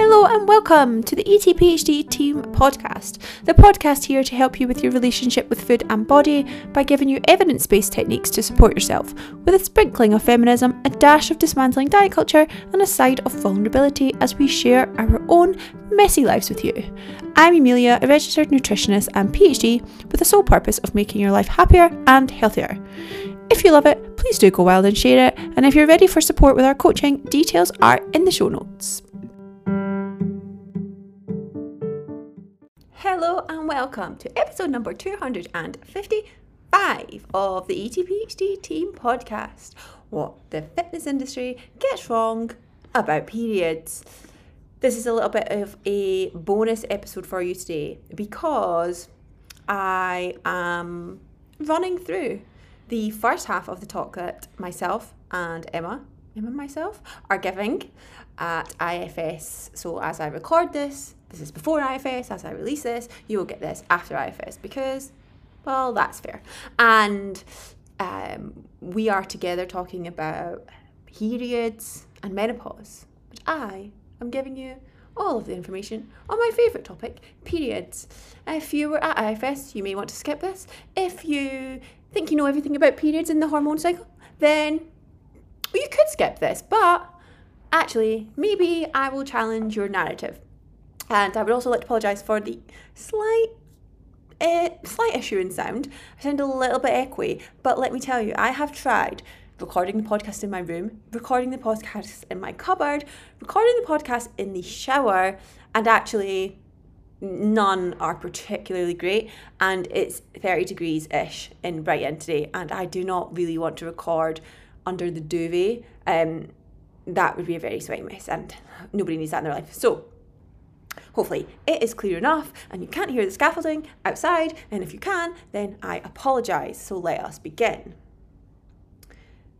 Hello and welcome to the ETPHD Team Podcast, the podcast here to help you with your relationship with food and body by giving you evidence based techniques to support yourself, with a sprinkling of feminism, a dash of dismantling diet culture, and a side of vulnerability as we share our own messy lives with you. I'm Emilia, a registered nutritionist and PhD with the sole purpose of making your life happier and healthier. If you love it, please do go wild and share it, and if you're ready for support with our coaching, details are in the show notes. Hello and welcome to episode number 255 of the ETPHD Team Podcast. What the fitness industry gets wrong about periods. This is a little bit of a bonus episode for you today because I am running through the first half of the talk that myself and Emma, Emma and myself, are giving at IFS. So as I record this, this is before IFS. As I release this, you will get this after IFS because, well, that's fair. And um, we are together talking about periods and menopause, but I am giving you all of the information on my favourite topic, periods. If you were at IFS, you may want to skip this. If you think you know everything about periods and the hormone cycle, then you could skip this, but actually, maybe I will challenge your narrative. And I would also like to apologise for the slight uh, slight issue in sound. I sound a little bit echoey, but let me tell you, I have tried recording the podcast in my room, recording the podcast in my cupboard, recording the podcast in the shower, and actually none are particularly great and it's 30 degrees ish in Brighton today and I do not really want to record under the duvet um that would be a very sweaty mess and nobody needs that in their life so Hopefully, it is clear enough and you can't hear the scaffolding outside. And if you can, then I apologise. So let us begin.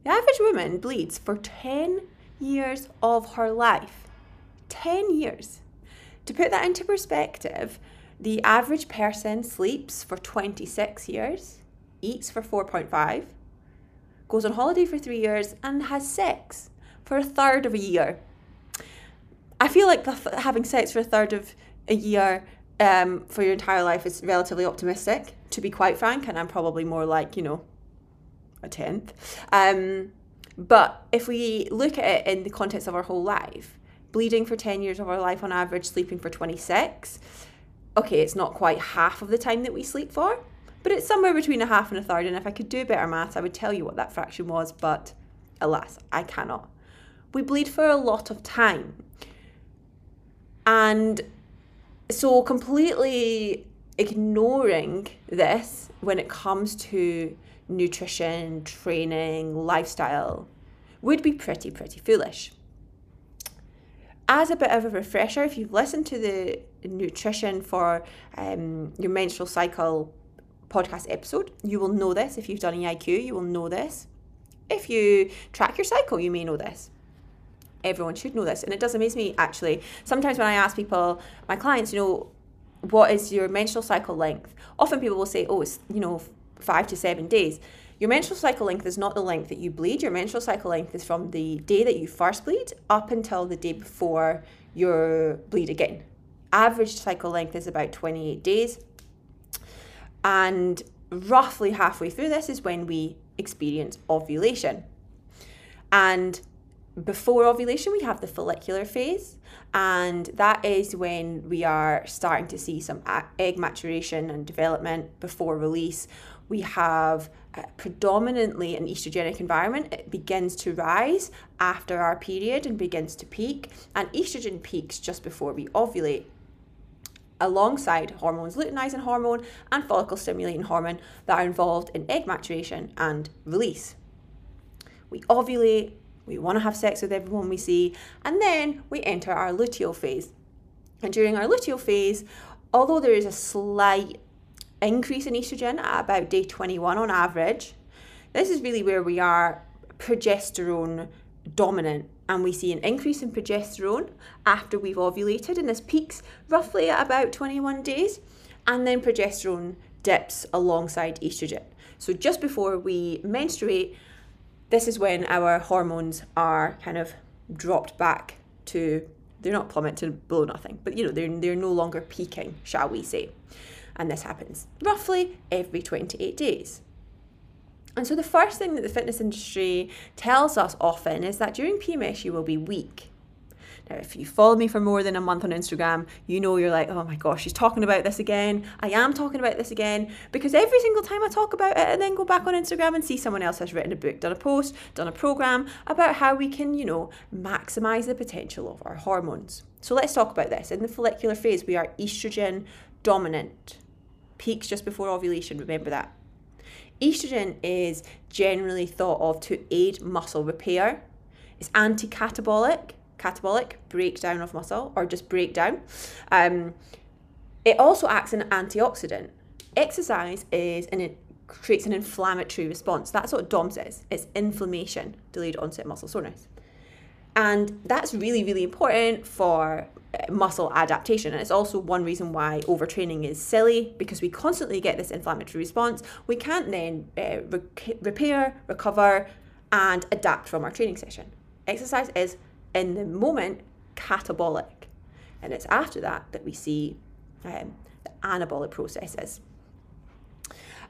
The average woman bleeds for 10 years of her life. 10 years. To put that into perspective, the average person sleeps for 26 years, eats for 4.5, goes on holiday for three years, and has sex for a third of a year. I feel like having sex for a third of a year um, for your entire life is relatively optimistic, to be quite frank, and I'm probably more like, you know, a tenth. Um, but if we look at it in the context of our whole life, bleeding for 10 years of our life on average, sleeping for 26, okay, it's not quite half of the time that we sleep for, but it's somewhere between a half and a third. And if I could do better maths, I would tell you what that fraction was, but alas, I cannot. We bleed for a lot of time. And so, completely ignoring this when it comes to nutrition, training, lifestyle would be pretty, pretty foolish. As a bit of a refresher, if you've listened to the nutrition for um, your menstrual cycle podcast episode, you will know this. If you've done EIQ, you will know this. If you track your cycle, you may know this everyone should know this. And it does amaze me actually. Sometimes when I ask people, my clients, you know, what is your menstrual cycle length? Often people will say, oh, it's, you know, five to seven days. Your menstrual cycle length is not the length that you bleed. Your menstrual cycle length is from the day that you first bleed up until the day before your bleed again. Average cycle length is about 28 days. And roughly halfway through this is when we experience ovulation. And before ovulation, we have the follicular phase, and that is when we are starting to see some egg maturation and development before release. We have uh, predominantly an estrogenic environment. It begins to rise after our period and begins to peak, and estrogen peaks just before we ovulate alongside hormones, luteinizing hormone and follicle stimulating hormone that are involved in egg maturation and release. We ovulate, we want to have sex with everyone we see, and then we enter our luteal phase. And during our luteal phase, although there is a slight increase in estrogen at about day 21 on average, this is really where we are progesterone dominant and we see an increase in progesterone after we've ovulated and this peaks roughly at about 21 days and then progesterone dips alongside estrogen. So just before we menstruate, this is when our hormones are kind of dropped back to They're not plummet to below nothing, but you know, they're, they're no longer peaking, shall we say. And this happens roughly every 28 days. And so the first thing that the fitness industry tells us often is that during PMS you will be weak. Now, if you follow me for more than a month on Instagram, you know you're like, oh my gosh, she's talking about this again. I am talking about this again because every single time I talk about it and then go back on Instagram and see someone else has written a book, done a post, done a program about how we can, you know, maximize the potential of our hormones. So let's talk about this. In the follicular phase, we are estrogen dominant. Peaks just before ovulation, remember that. Estrogen is generally thought of to aid muscle repair. It's anti catabolic catabolic breakdown of muscle or just breakdown. Um, it also acts as an antioxidant. Exercise is and it creates an inflammatory response. That's what DOMS is. It's inflammation, delayed onset muscle soreness. And that's really, really important for uh, muscle adaptation. And it's also one reason why overtraining is silly because we constantly get this inflammatory response. We can't then uh, re- repair, recover, and adapt from our training session. Exercise is in the moment catabolic. And it's after that that we see um, the anabolic processes.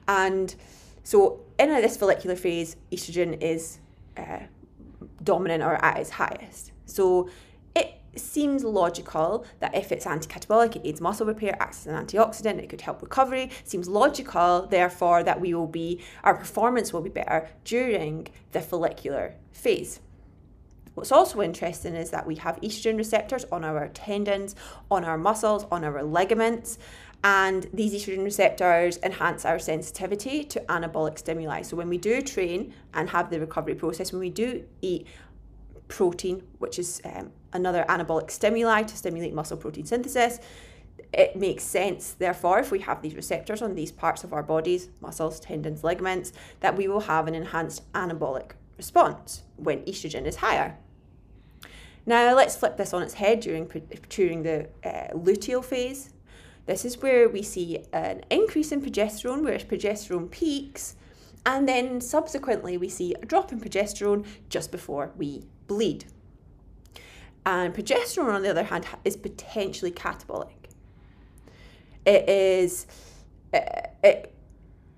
And so in this follicular phase, estrogen is uh, dominant or at its highest. So it seems logical that if it's anti-catabolic, it aids muscle repair, acts as an antioxidant, it could help recovery. Seems logical, therefore, that we will be our performance will be better during the follicular phase. What's also interesting is that we have estrogen receptors on our tendons, on our muscles, on our ligaments, and these estrogen receptors enhance our sensitivity to anabolic stimuli. So when we do train and have the recovery process, when we do eat protein, which is um, another anabolic stimuli to stimulate muscle protein synthesis, it makes sense, therefore, if we have these receptors on these parts of our bodies, muscles, tendons, ligaments, that we will have an enhanced anabolic response when estrogen is higher. Now let's flip this on its head during, during the uh, luteal phase. This is where we see an increase in progesterone, where progesterone peaks, and then subsequently we see a drop in progesterone just before we bleed. And progesterone, on the other hand, is potentially catabolic. It is uh, it,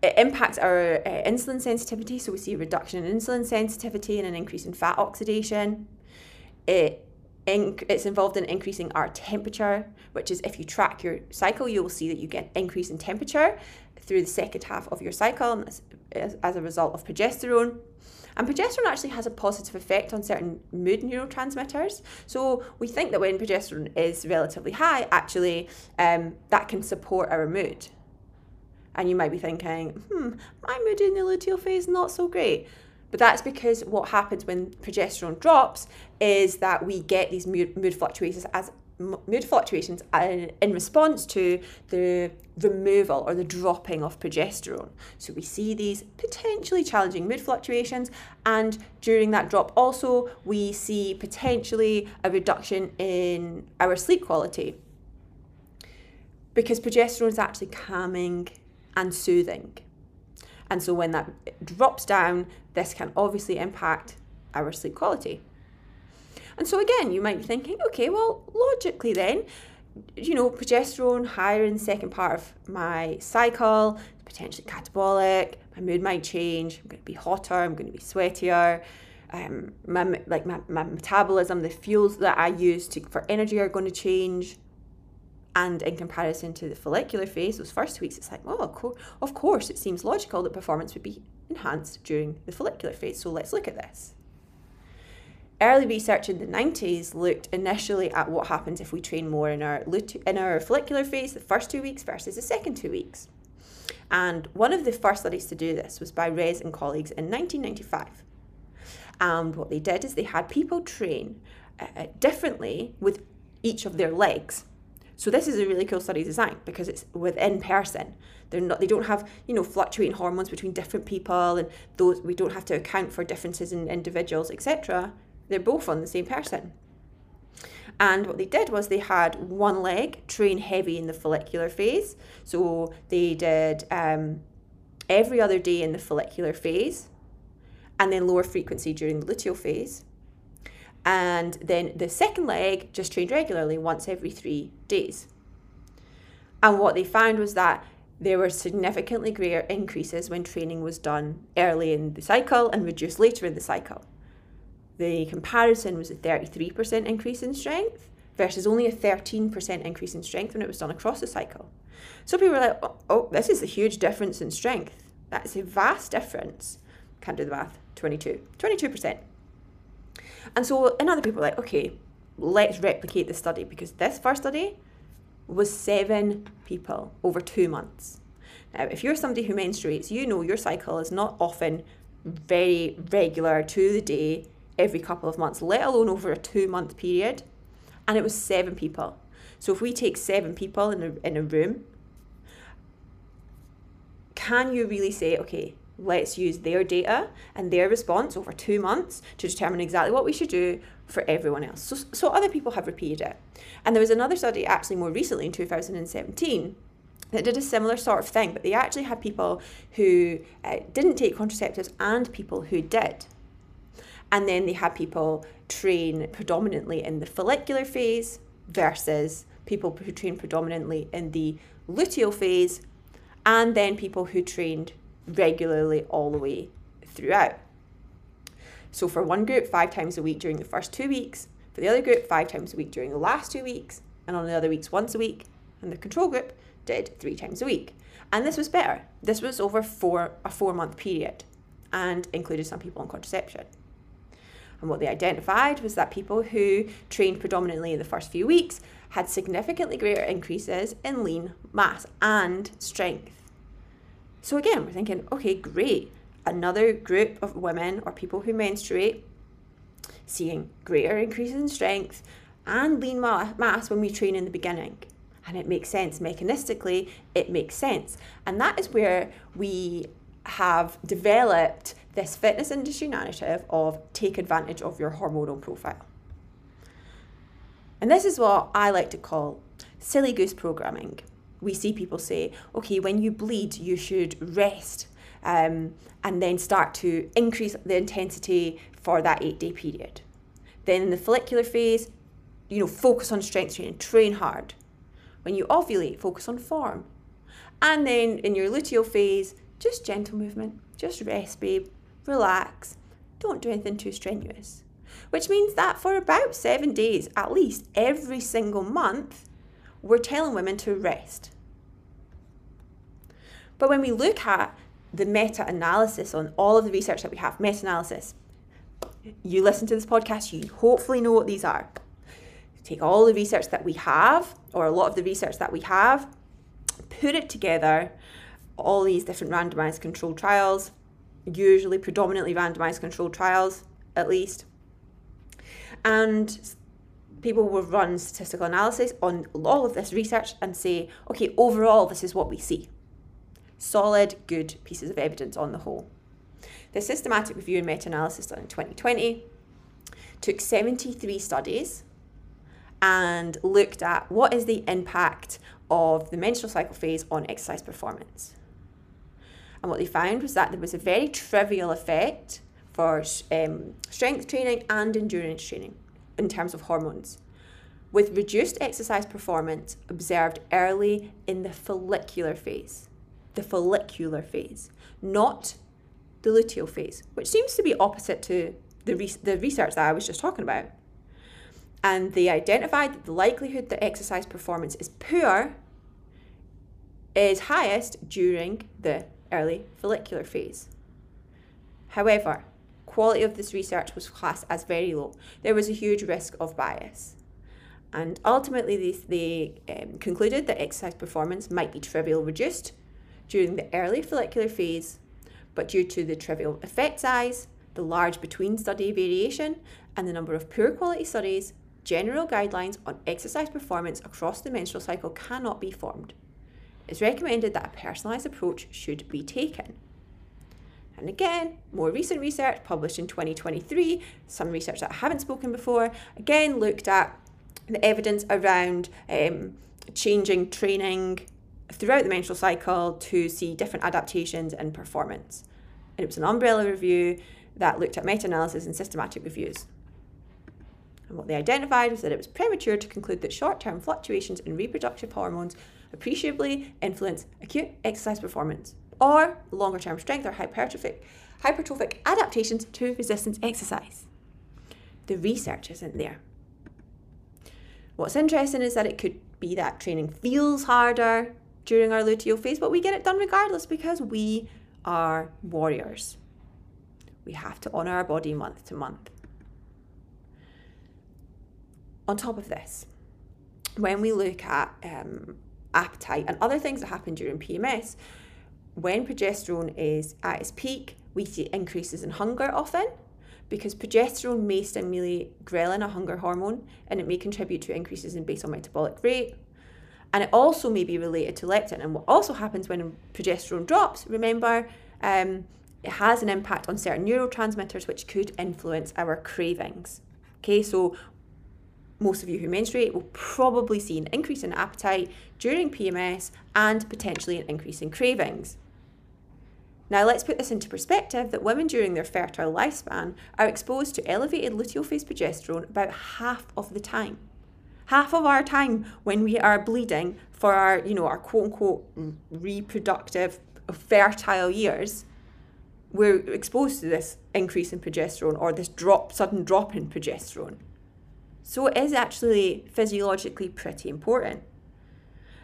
it impacts our uh, insulin sensitivity, so we see a reduction in insulin sensitivity and an increase in fat oxidation. It it's involved in increasing our temperature, which is if you track your cycle, you will see that you get increase in temperature through the second half of your cycle as, as a result of progesterone. And progesterone actually has a positive effect on certain mood neurotransmitters. So we think that when progesterone is relatively high, actually, um, that can support our mood. And you might be thinking, hmm, my mood in the luteal phase not so great. But that's because what happens when progesterone drops is that we get these mood, mood fluctuations as mood fluctuations in response to the removal or the dropping of progesterone. So we see these potentially challenging mood fluctuations, and during that drop, also we see potentially a reduction in our sleep quality because progesterone is actually calming and soothing. And so when that drops down, this can obviously impact our sleep quality. And so again, you might be thinking, okay, well, logically then, you know, progesterone higher in the second part of my cycle, potentially catabolic, my mood might change, I'm going to be hotter, I'm going to be sweatier, um, my, like my, my metabolism, the fuels that I use to, for energy are going to change. And in comparison to the follicular phase, those first weeks, it's like, oh, of course, it seems logical that performance would be enhanced during the follicular phase. So let's look at this. Early research in the 90s looked initially at what happens if we train more in our, in our follicular phase, the first two weeks versus the second two weeks. And one of the first studies to do this was by Reis and colleagues in 1995. And what they did is they had people train uh, differently with each of their legs. So this is a really cool study design because it's within person. They're not they don't have, you know, fluctuating hormones between different people and those we don't have to account for differences in individuals, etc. They're both on the same person. And what they did was they had one leg train heavy in the follicular phase. So they did um, every other day in the follicular phase and then lower frequency during the luteal phase. And then the second leg just trained regularly once every three days. And what they found was that there were significantly greater increases when training was done early in the cycle and reduced later in the cycle. The comparison was a 33% increase in strength versus only a 13% increase in strength when it was done across the cycle. So people were like, oh, oh this is a huge difference in strength. That's a vast difference. Can't do the math. 22. 22%. And so, and other people were like, okay, let's replicate the study because this first study was seven people over two months. Now, if you're somebody who menstruates, you know your cycle is not often very regular to the day every couple of months, let alone over a two month period. And it was seven people. So if we take seven people in a, in a room, can you really say, okay, let's use their data and their response over two months to determine exactly what we should do for everyone else. So, so other people have repeated it. And there was another study actually more recently in 2017 that did a similar sort of thing, but they actually had people who uh, didn't take contraceptives and people who did. And then they had people train predominantly in the follicular phase versus people who train predominantly in the luteal phase, and then people who trained regularly all the way throughout. So for one group, five times a week during the first two weeks, for the other group, five times a week during the last two weeks, and on the other weeks, once a week, and the control group did three times a week. And this was better. This was over four a four month period and included some people on contraception. And what they identified was that people who trained predominantly in the first few weeks had significantly greater increases in lean mass and strength. So again, we're thinking, okay, great. Another group of women or people who menstruate seeing greater increases in strength and lean mass when we train in the beginning. And it makes sense mechanistically, it makes sense. And that is where we have developed this fitness industry narrative of take advantage of your hormonal profile. And this is what I like to call silly goose programming we see people say, okay, when you bleed, you should rest um, and then start to increase the intensity for that eight day period. Then in the follicular phase, you know, focus on strength training, train hard. When you ovulate, focus on form. And then in your luteal phase, just gentle movement, just rest, babe, relax, don't do anything too strenuous. Which means that for about seven days, at least every single month, we're telling women to rest. But when we look at the meta analysis on all of the research that we have, meta analysis, you listen to this podcast, you hopefully know what these are. Take all the research that we have, or a lot of the research that we have, put it together, all these different randomized controlled trials, usually predominantly randomized controlled trials, at least. And people will run statistical analysis on all of this research and say, okay, overall, this is what we see. Solid, good pieces of evidence on the whole. The systematic review and meta analysis done in 2020 took 73 studies and looked at what is the impact of the menstrual cycle phase on exercise performance. And what they found was that there was a very trivial effect for um, strength training and endurance training in terms of hormones, with reduced exercise performance observed early in the follicular phase. The follicular phase, not the luteal phase, which seems to be opposite to the, re- the research that I was just talking about. And they identified that the likelihood that exercise performance is poor is highest during the early follicular phase. However, quality of this research was classed as very low. There was a huge risk of bias. And ultimately, they, they um, concluded that exercise performance might be trivial reduced during the early follicular phase, but due to the trivial effect size, the large between study variation, and the number of poor quality studies, general guidelines on exercise performance across the menstrual cycle cannot be formed. It's recommended that a personalised approach should be taken. And again, more recent research published in 2023, some research that I haven't spoken before, again looked at the evidence around um, changing training throughout the menstrual cycle to see different adaptations in performance. And it was an umbrella review that looked at meta analysis and systematic reviews. And what they identified was that it was premature to conclude that short term fluctuations in reproductive hormones appreciably influence acute exercise performance or longer term strength or hypertrophic, hypertrophic adaptations to resistance exercise. The research isn't there. What's interesting is that it could be that training feels harder during our luteal phase, but we get it done regardless because we are warriors. We have to honour our body month to month. On top of this, when we look at um, appetite and other things that happen during PMS, when progesterone is at its peak, we see increases in hunger often because progesterone may stimulate ghrelin, a hunger hormone, and it may contribute to increases in basal metabolic rate. And it also may be related to leptin. And what also happens when progesterone drops, remember, um, it has an impact on certain neurotransmitters which could influence our cravings. Okay, so most of you who menstruate will probably see an increase in appetite during PMS and potentially an increase in cravings. Now, let's put this into perspective that women during their fertile lifespan are exposed to elevated luteal phase progesterone about half of the time. Half of our time when we are bleeding for our, you know, our quote unquote reproductive fertile years, we're exposed to this increase in progesterone or this drop, sudden drop in progesterone. So it is actually physiologically pretty important.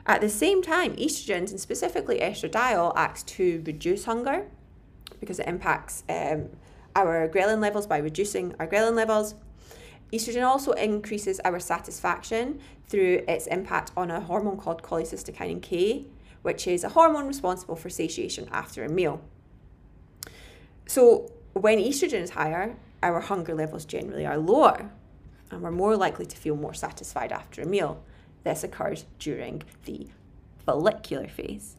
At the same time, estrogens and specifically estradiol acts to reduce hunger because it impacts um, our ghrelin levels by reducing our ghrelin levels. Estrogen also increases our satisfaction through its impact on a hormone called cholecystokinin K, which is a hormone responsible for satiation after a meal. So, when estrogen is higher, our hunger levels generally are lower, and we're more likely to feel more satisfied after a meal. This occurs during the follicular phase.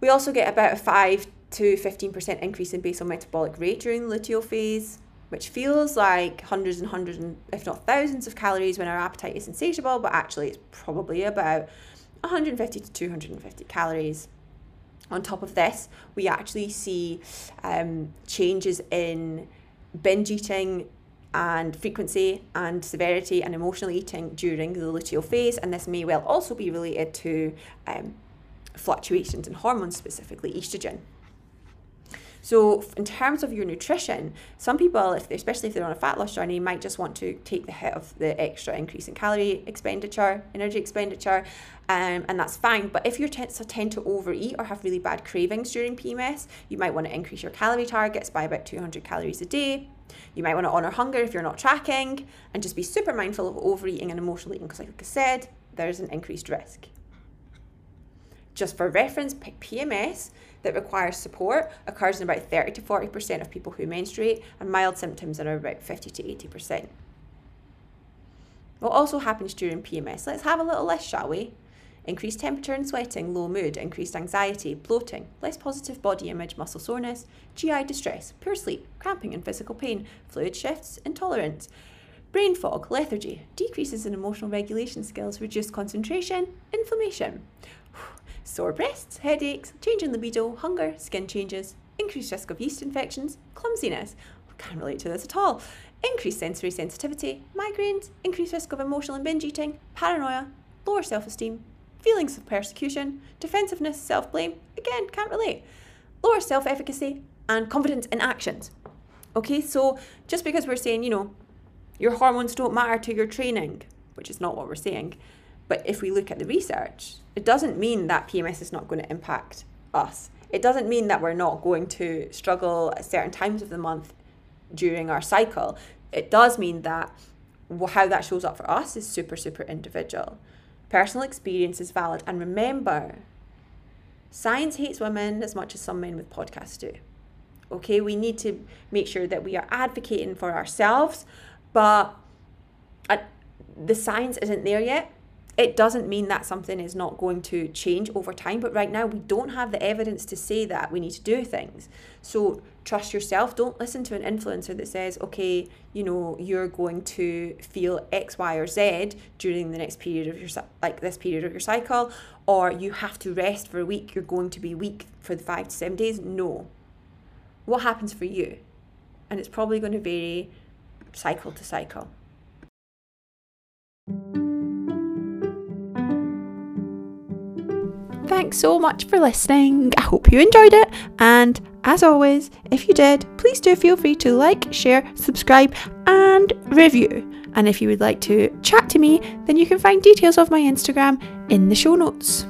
We also get about a 5 to 15% increase in basal metabolic rate during the luteal phase, which feels like hundreds and hundreds, and if not thousands of calories when our appetite is insatiable, but actually it's probably about 150 to 250 calories. On top of this, we actually see um, changes in binge eating and frequency and severity and emotional eating during the luteal phase, and this may well also be related to um, fluctuations in hormones, specifically estrogen. So, in terms of your nutrition, some people, if especially if they're on a fat loss journey, might just want to take the hit of the extra increase in calorie expenditure, energy expenditure, um, and that's fine. But if you tend to overeat or have really bad cravings during PMS, you might want to increase your calorie targets by about 200 calories a day. You might want to honor hunger if you're not tracking, and just be super mindful of overeating and emotional eating, because, like I said, there's an increased risk. Just for reference, PMS that requires support occurs in about 30 to 40% of people who menstruate, and mild symptoms are about 50 to 80%. What also happens during PMS? Let's have a little list, shall we? Increased temperature and sweating, low mood, increased anxiety, bloating, less positive body image, muscle soreness, GI distress, poor sleep, cramping and physical pain, fluid shifts, intolerance, brain fog, lethargy, decreases in emotional regulation skills, reduced concentration, inflammation sore breasts, headaches, change in libido, hunger, skin changes, increased risk of yeast infections, clumsiness, can't relate to this at all, increased sensory sensitivity, migraines, increased risk of emotional and binge eating, paranoia, lower self esteem, feelings of persecution, defensiveness, self blame, again, can't relate, lower self efficacy, and confidence in actions. Okay, so just because we're saying, you know, your hormones don't matter to your training, which is not what we're saying, but if we look at the research, it doesn't mean that PMS is not going to impact us. It doesn't mean that we're not going to struggle at certain times of the month during our cycle. It does mean that how that shows up for us is super, super individual. Personal experience is valid. And remember, science hates women as much as some men with podcasts do. Okay, we need to make sure that we are advocating for ourselves, but uh, the science isn't there yet it doesn't mean that something is not going to change over time, but right now we don't have the evidence to say that we need to do things. So trust yourself. Don't listen to an influencer that says, okay, you know, you're going to feel X, Y, or Z during the next period of your like this period of your cycle, or you have to rest for a week. You're going to be weak for the five to seven days. No. What happens for you? And it's probably going to vary cycle to cycle. Thanks so much for listening. I hope you enjoyed it. And as always, if you did, please do feel free to like, share, subscribe, and review. And if you would like to chat to me, then you can find details of my Instagram in the show notes.